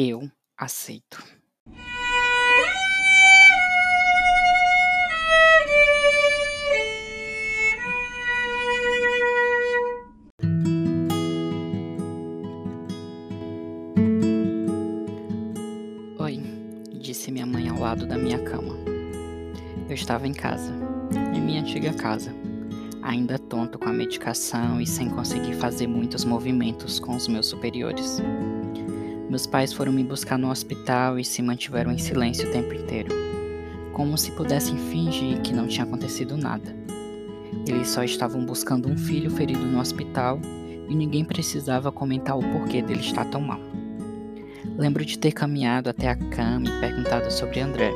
Eu aceito. Oi, disse minha mãe ao lado da minha cama. Eu estava em casa, em minha antiga casa, ainda tonto com a medicação e sem conseguir fazer muitos movimentos com os meus superiores. Meus pais foram me buscar no hospital e se mantiveram em silêncio o tempo inteiro, como se pudessem fingir que não tinha acontecido nada. Eles só estavam buscando um filho ferido no hospital e ninguém precisava comentar o porquê dele estar tão mal. Lembro de ter caminhado até a cama e perguntado sobre André,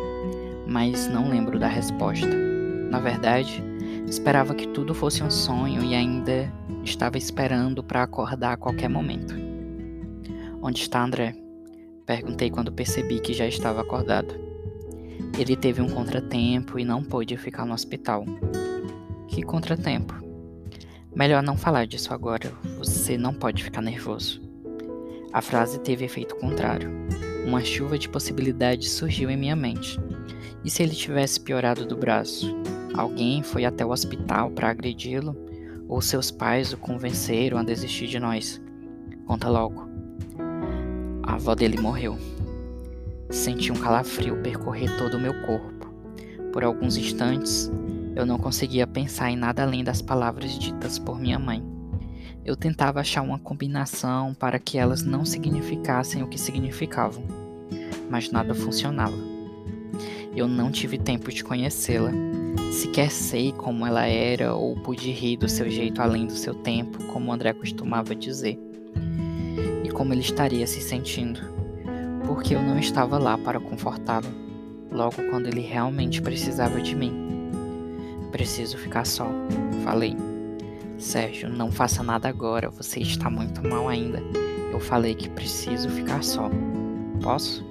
mas não lembro da resposta. Na verdade, esperava que tudo fosse um sonho e ainda estava esperando para acordar a qualquer momento. Onde está André? Perguntei quando percebi que já estava acordado. Ele teve um contratempo e não pôde ficar no hospital. Que contratempo? Melhor não falar disso agora, você não pode ficar nervoso. A frase teve efeito contrário. Uma chuva de possibilidades surgiu em minha mente. E se ele tivesse piorado do braço? Alguém foi até o hospital para agredi-lo? Ou seus pais o convenceram a desistir de nós? Conta logo. A avó dele morreu. Senti um calafrio percorrer todo o meu corpo. Por alguns instantes, eu não conseguia pensar em nada além das palavras ditas por minha mãe. Eu tentava achar uma combinação para que elas não significassem o que significavam, mas nada funcionava. Eu não tive tempo de conhecê-la. Sequer sei como ela era ou pude rir do seu jeito além do seu tempo, como André costumava dizer como ele estaria se sentindo, porque eu não estava lá para confortá-lo, logo quando ele realmente precisava de mim. Preciso ficar só, falei. Sérgio, não faça nada agora, você está muito mal ainda. Eu falei que preciso ficar só. Posso?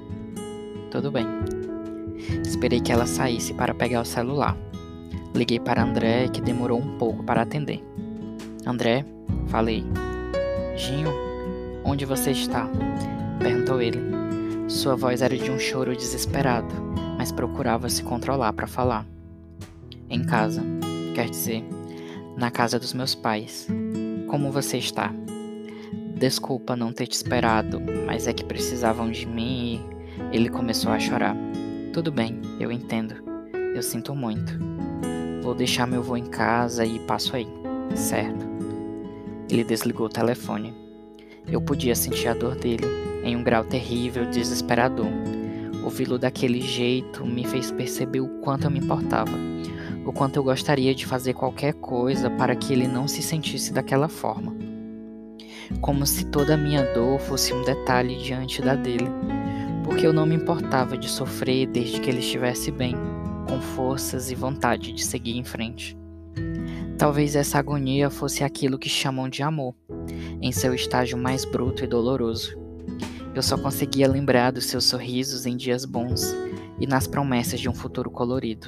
Tudo bem. Esperei que ela saísse para pegar o celular. Liguei para André, que demorou um pouco para atender. André, falei. Ginho, Onde você está? perguntou ele. Sua voz era de um choro desesperado, mas procurava se controlar para falar. Em casa, quer dizer, na casa dos meus pais. Como você está? Desculpa não ter te esperado, mas é que precisavam de mim e ele começou a chorar. Tudo bem, eu entendo. Eu sinto muito. Vou deixar meu voo em casa e passo aí, certo? Ele desligou o telefone. Eu podia sentir a dor dele, em um grau terrível, desesperador. Ouvi-lo daquele jeito me fez perceber o quanto eu me importava, o quanto eu gostaria de fazer qualquer coisa para que ele não se sentisse daquela forma. Como se toda a minha dor fosse um detalhe diante da dele, porque eu não me importava de sofrer desde que ele estivesse bem, com forças e vontade de seguir em frente. Talvez essa agonia fosse aquilo que chamam de amor, em seu estágio mais bruto e doloroso. Eu só conseguia lembrar dos seus sorrisos em dias bons e nas promessas de um futuro colorido,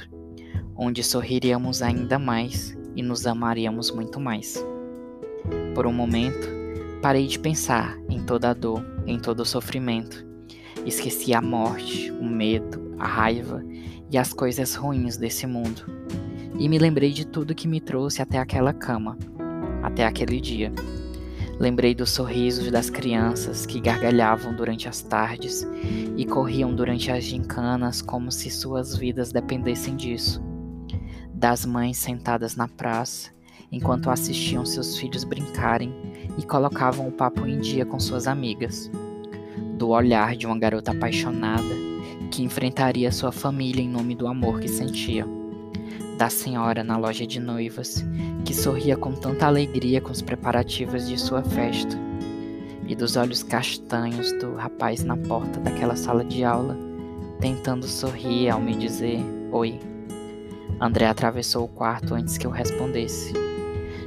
onde sorriríamos ainda mais e nos amaríamos muito mais. Por um momento, parei de pensar em toda a dor, em todo o sofrimento. Esqueci a morte, o medo, a raiva e as coisas ruins desse mundo e me lembrei de tudo que me trouxe até aquela cama, até aquele dia. Lembrei dos sorrisos das crianças que gargalhavam durante as tardes e corriam durante as gincanas como se suas vidas dependessem disso. Das mães sentadas na praça enquanto assistiam seus filhos brincarem e colocavam o papo em dia com suas amigas. Do olhar de uma garota apaixonada que enfrentaria sua família em nome do amor que sentia da senhora na loja de noivas, que sorria com tanta alegria com os preparativos de sua festa, e dos olhos castanhos do rapaz na porta daquela sala de aula, tentando sorrir ao me dizer oi. André atravessou o quarto antes que eu respondesse.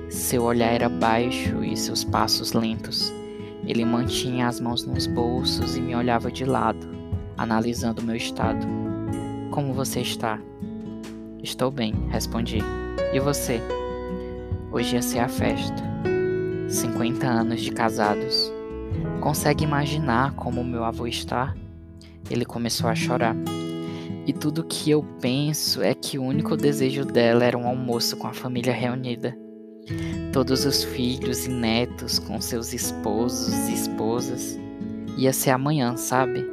Seu olhar era baixo e seus passos lentos. Ele mantinha as mãos nos bolsos e me olhava de lado, analisando meu estado. Como você está? Estou bem, respondi. E você? Hoje ia ser a festa. 50 anos de casados. Consegue imaginar como meu avô está? Ele começou a chorar. E tudo que eu penso é que o único desejo dela era um almoço com a família reunida. Todos os filhos e netos com seus esposos e esposas. Ia ser amanhã, sabe?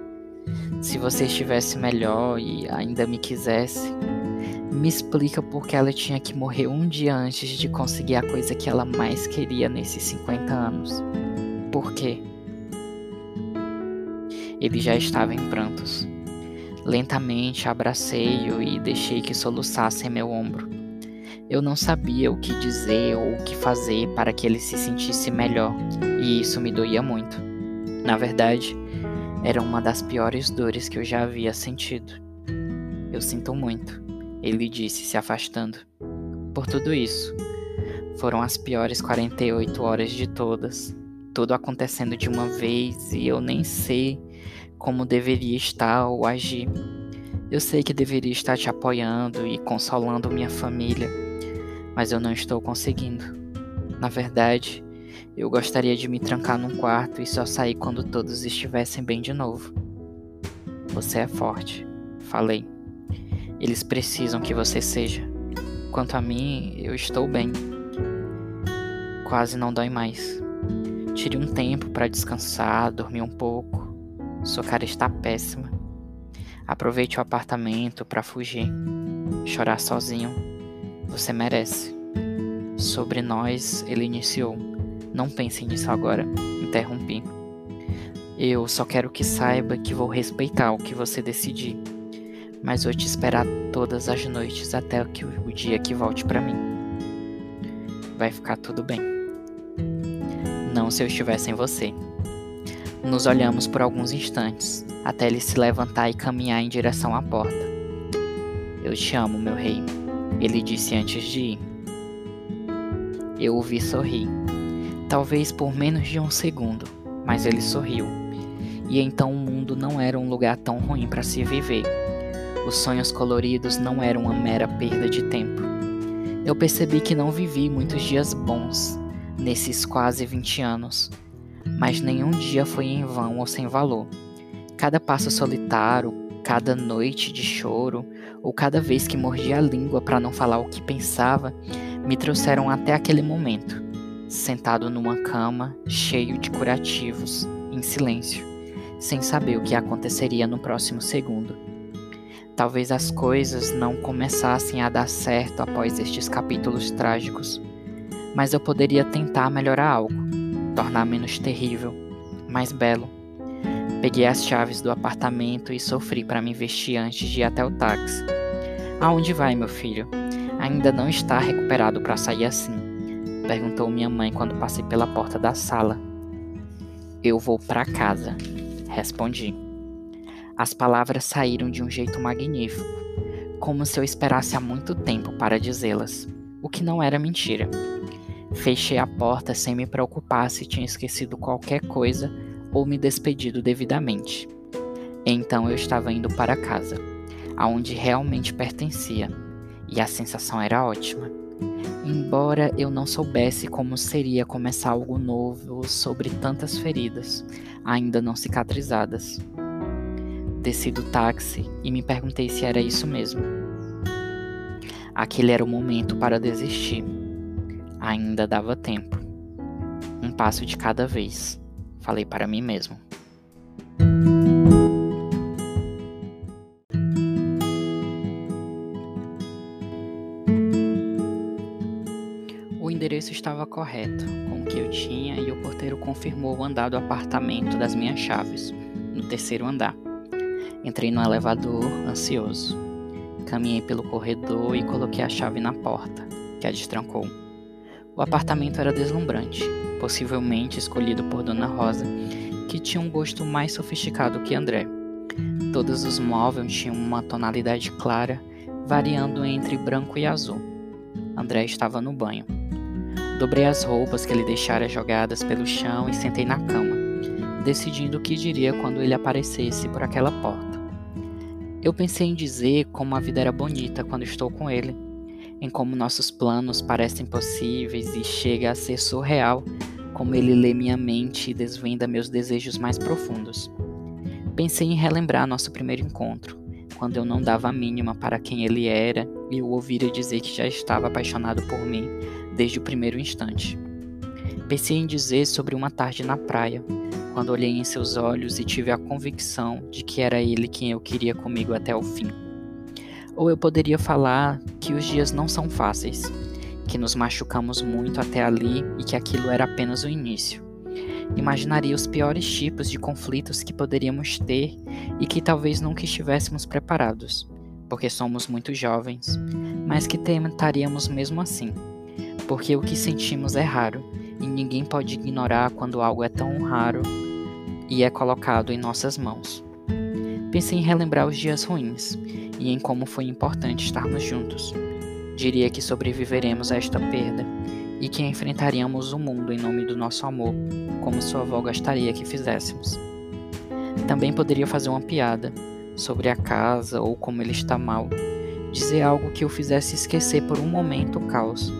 Se você estivesse melhor e ainda me quisesse, me explica por que ela tinha que morrer um dia antes de conseguir a coisa que ela mais queria nesses 50 anos. Por quê? Ele já estava em prantos. Lentamente abracei-o e deixei que soluçasse em meu ombro. Eu não sabia o que dizer ou o que fazer para que ele se sentisse melhor, e isso me doía muito. Na verdade, era uma das piores dores que eu já havia sentido. Eu sinto muito, ele disse, se afastando. Por tudo isso, foram as piores 48 horas de todas, tudo acontecendo de uma vez e eu nem sei como deveria estar ou agir. Eu sei que deveria estar te apoiando e consolando minha família, mas eu não estou conseguindo. Na verdade, eu gostaria de me trancar num quarto e só sair quando todos estivessem bem de novo. Você é forte, falei. Eles precisam que você seja. Quanto a mim, eu estou bem. Quase não dói mais. Tire um tempo para descansar, dormir um pouco. Sua cara está péssima. Aproveite o apartamento para fugir. Chorar sozinho. Você merece. Sobre nós, ele iniciou. Não pense nisso agora. Interrompi. Eu só quero que saiba que vou respeitar o que você decidir. Mas vou te esperar todas as noites até que o dia que volte para mim. Vai ficar tudo bem. Não se eu estivesse em você. Nos olhamos por alguns instantes, até ele se levantar e caminhar em direção à porta. Eu te amo, meu rei, ele disse antes de ir. Eu o vi sorrir, talvez por menos de um segundo, mas ele sorriu. E então o mundo não era um lugar tão ruim para se viver. Os sonhos coloridos não eram uma mera perda de tempo. Eu percebi que não vivi muitos dias bons nesses quase 20 anos mas nenhum dia foi em vão ou sem valor. Cada passo solitário, cada noite de choro, ou cada vez que mordia a língua para não falar o que pensava, me trouxeram até aquele momento, sentado numa cama, cheio de curativos, em silêncio, sem saber o que aconteceria no próximo segundo. Talvez as coisas não começassem a dar certo após estes capítulos trágicos, mas eu poderia tentar melhorar algo tornar menos terrível, mais belo. Peguei as chaves do apartamento e sofri para me vestir antes de ir até o táxi. Aonde vai, meu filho? Ainda não está recuperado para sair assim? Perguntou minha mãe quando passei pela porta da sala. Eu vou para casa, respondi. As palavras saíram de um jeito magnífico, como se eu esperasse há muito tempo para dizê-las, o que não era mentira. Fechei a porta sem me preocupar se tinha esquecido qualquer coisa ou me despedido devidamente. Então eu estava indo para casa, aonde realmente pertencia, e a sensação era ótima. Embora eu não soubesse como seria começar algo novo sobre tantas feridas, ainda não cicatrizadas. Desci do táxi e me perguntei se era isso mesmo. Aquele era o momento para desistir Ainda dava tempo. Um passo de cada vez, falei para mim mesmo. O endereço estava correto, com o que eu tinha, e o porteiro confirmou o andar do apartamento das minhas chaves, no terceiro andar. Entrei no elevador, ansioso. Caminhei pelo corredor e coloquei a chave na porta, que a destrancou. O apartamento era deslumbrante, possivelmente escolhido por Dona Rosa, que tinha um gosto mais sofisticado que André. Todos os móveis tinham uma tonalidade clara, variando entre branco e azul. André estava no banho. Dobrei as roupas que ele deixara jogadas pelo chão e sentei na cama, decidindo o que diria quando ele aparecesse por aquela porta. Eu pensei em dizer como a vida era bonita quando estou com ele em como nossos planos parecem possíveis e chega a ser surreal como ele lê minha mente e desvenda meus desejos mais profundos. Pensei em relembrar nosso primeiro encontro, quando eu não dava a mínima para quem ele era e o ouvira dizer que já estava apaixonado por mim desde o primeiro instante. Pensei em dizer sobre uma tarde na praia, quando olhei em seus olhos e tive a convicção de que era ele quem eu queria comigo até o fim. Ou eu poderia falar que os dias não são fáceis, que nos machucamos muito até ali e que aquilo era apenas o início. Imaginaria os piores tipos de conflitos que poderíamos ter e que talvez nunca estivéssemos preparados, porque somos muito jovens, mas que tentaríamos mesmo assim, porque o que sentimos é raro ninguém pode ignorar quando algo é tão raro e é colocado em nossas mãos. Pensei em relembrar os dias ruins e em como foi importante estarmos juntos. Diria que sobreviveremos a esta perda e que enfrentaríamos o mundo em nome do nosso amor, como sua avó gostaria que fizéssemos. Também poderia fazer uma piada sobre a casa ou como ele está mal, dizer algo que o fizesse esquecer por um momento o caos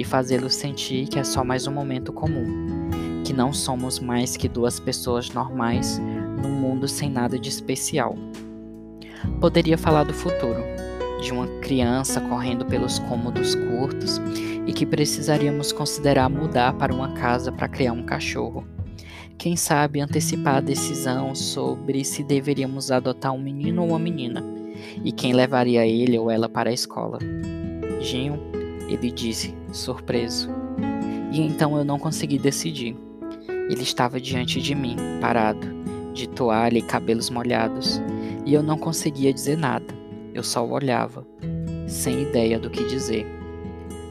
e fazê-lo sentir que é só mais um momento comum, que não somos mais que duas pessoas normais num mundo sem nada de especial. Poderia falar do futuro, de uma criança correndo pelos cômodos curtos e que precisaríamos considerar mudar para uma casa para criar um cachorro. Quem sabe antecipar a decisão sobre se deveríamos adotar um menino ou uma menina e quem levaria ele ou ela para a escola. Ginho, ele disse, surpreso. E então eu não consegui decidir. Ele estava diante de mim, parado, de toalha e cabelos molhados, e eu não conseguia dizer nada. Eu só o olhava, sem ideia do que dizer.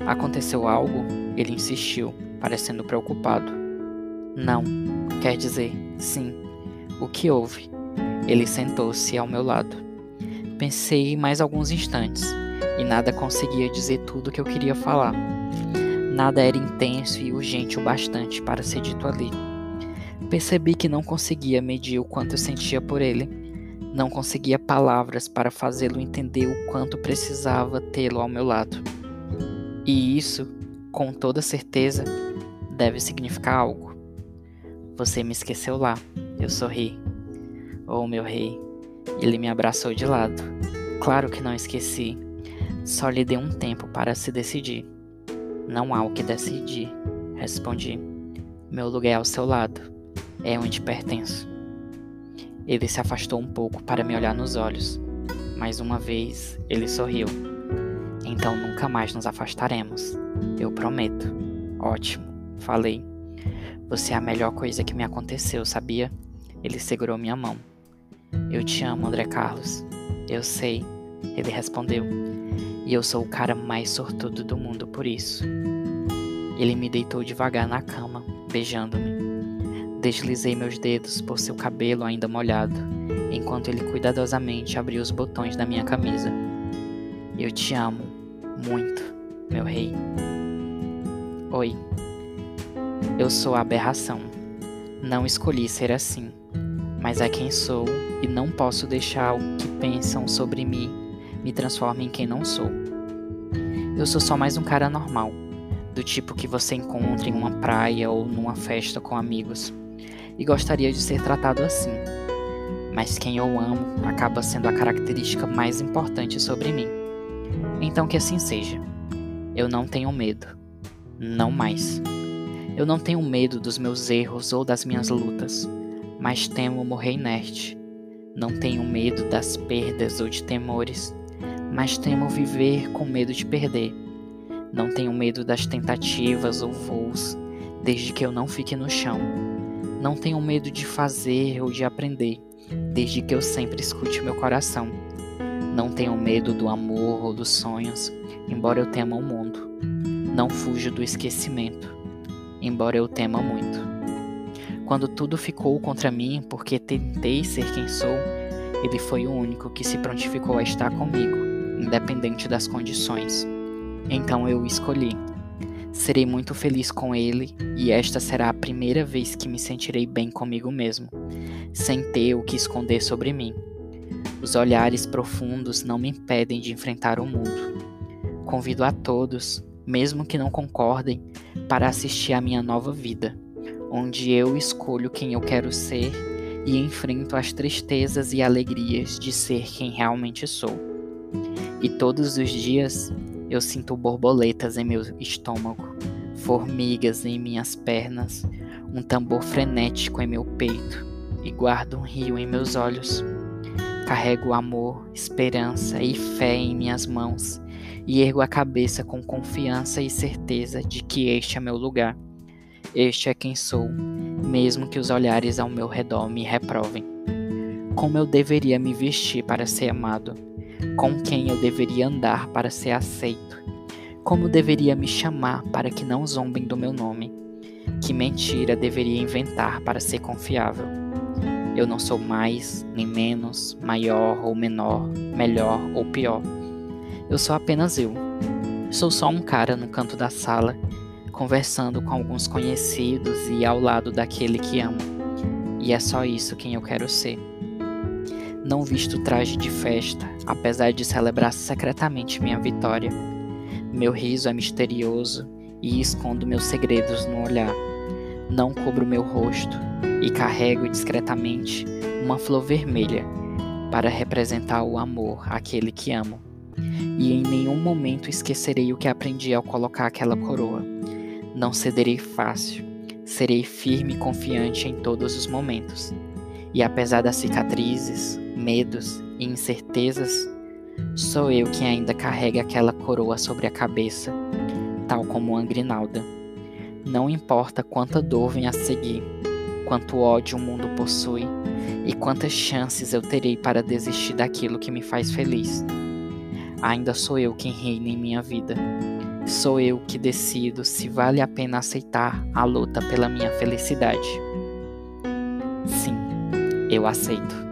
Aconteceu algo? Ele insistiu, parecendo preocupado. Não, quer dizer, sim. O que houve? Ele sentou-se ao meu lado. Pensei mais alguns instantes e nada conseguia dizer tudo o que eu queria falar. Nada era intenso e urgente o bastante para ser dito ali. Percebi que não conseguia medir o quanto eu sentia por ele não conseguia palavras para fazê-lo entender o quanto precisava tê-lo ao meu lado. E isso, com toda certeza, deve significar algo. Você me esqueceu lá, eu sorri. Oh, meu rei, ele me abraçou de lado. Claro que não esqueci. Só lhe dei um tempo para se decidir. Não há o que decidir, respondi. Meu lugar é ao seu lado. É onde pertenço. Ele se afastou um pouco para me olhar nos olhos. Mais uma vez, ele sorriu. Então nunca mais nos afastaremos. Eu prometo. Ótimo, falei. Você é a melhor coisa que me aconteceu, sabia? Ele segurou minha mão. Eu te amo, André Carlos. Eu sei, ele respondeu. E eu sou o cara mais sortudo do mundo por isso. Ele me deitou devagar na cama, beijando-me. Deslizei meus dedos por seu cabelo ainda molhado, enquanto ele cuidadosamente abriu os botões da minha camisa. Eu te amo muito, meu rei. Oi. Eu sou a aberração. Não escolhi ser assim, mas é quem sou e não posso deixar o que pensam sobre mim me transforme em quem não sou. Eu sou só mais um cara normal, do tipo que você encontra em uma praia ou numa festa com amigos e gostaria de ser tratado assim. Mas quem eu amo acaba sendo a característica mais importante sobre mim. Então que assim seja. Eu não tenho medo. Não mais. Eu não tenho medo dos meus erros ou das minhas lutas, mas temo morrer inerte. Não tenho medo das perdas ou de temores, mas temo viver com medo de perder. Não tenho medo das tentativas ou voos, desde que eu não fique no chão não tenho medo de fazer ou de aprender, desde que eu sempre escute meu coração. Não tenho medo do amor ou dos sonhos, embora eu tema o mundo. Não fujo do esquecimento, embora eu tema muito. Quando tudo ficou contra mim porque tentei ser quem sou, ele foi o único que se prontificou a estar comigo, independente das condições. Então eu o escolhi Serei muito feliz com ele e esta será a primeira vez que me sentirei bem comigo mesmo, sem ter o que esconder sobre mim. Os olhares profundos não me impedem de enfrentar o mundo. Convido a todos, mesmo que não concordem, para assistir à minha nova vida, onde eu escolho quem eu quero ser e enfrento as tristezas e alegrias de ser quem realmente sou. E todos os dias eu sinto borboletas em meu estômago, formigas em minhas pernas, um tambor frenético em meu peito e guardo um rio em meus olhos. Carrego amor, esperança e fé em minhas mãos e ergo a cabeça com confiança e certeza de que este é meu lugar. Este é quem sou, mesmo que os olhares ao meu redor me reprovem. Como eu deveria me vestir para ser amado? Com quem eu deveria andar para ser aceito? Como deveria me chamar para que não zombem do meu nome? Que mentira deveria inventar para ser confiável? Eu não sou mais nem menos, maior ou menor, melhor ou pior. Eu sou apenas eu. Sou só um cara no canto da sala conversando com alguns conhecidos e ao lado daquele que amo. E é só isso quem eu quero ser. Não visto traje de festa, apesar de celebrar secretamente minha vitória. Meu riso é misterioso e escondo meus segredos no olhar. Não cubro meu rosto e carrego discretamente uma flor vermelha para representar o amor àquele que amo. E em nenhum momento esquecerei o que aprendi ao colocar aquela coroa não cederei fácil, serei firme e confiante em todos os momentos. E apesar das cicatrizes, medos e incertezas, sou eu quem ainda carrega aquela coroa sobre a cabeça, tal como uma grinalda. Não importa quanta dor vem a seguir, quanto ódio o mundo possui e quantas chances eu terei para desistir daquilo que me faz feliz. Ainda sou eu quem reina em minha vida Sou eu que decido se vale a pena aceitar a luta pela minha felicidade. Sim, eu aceito.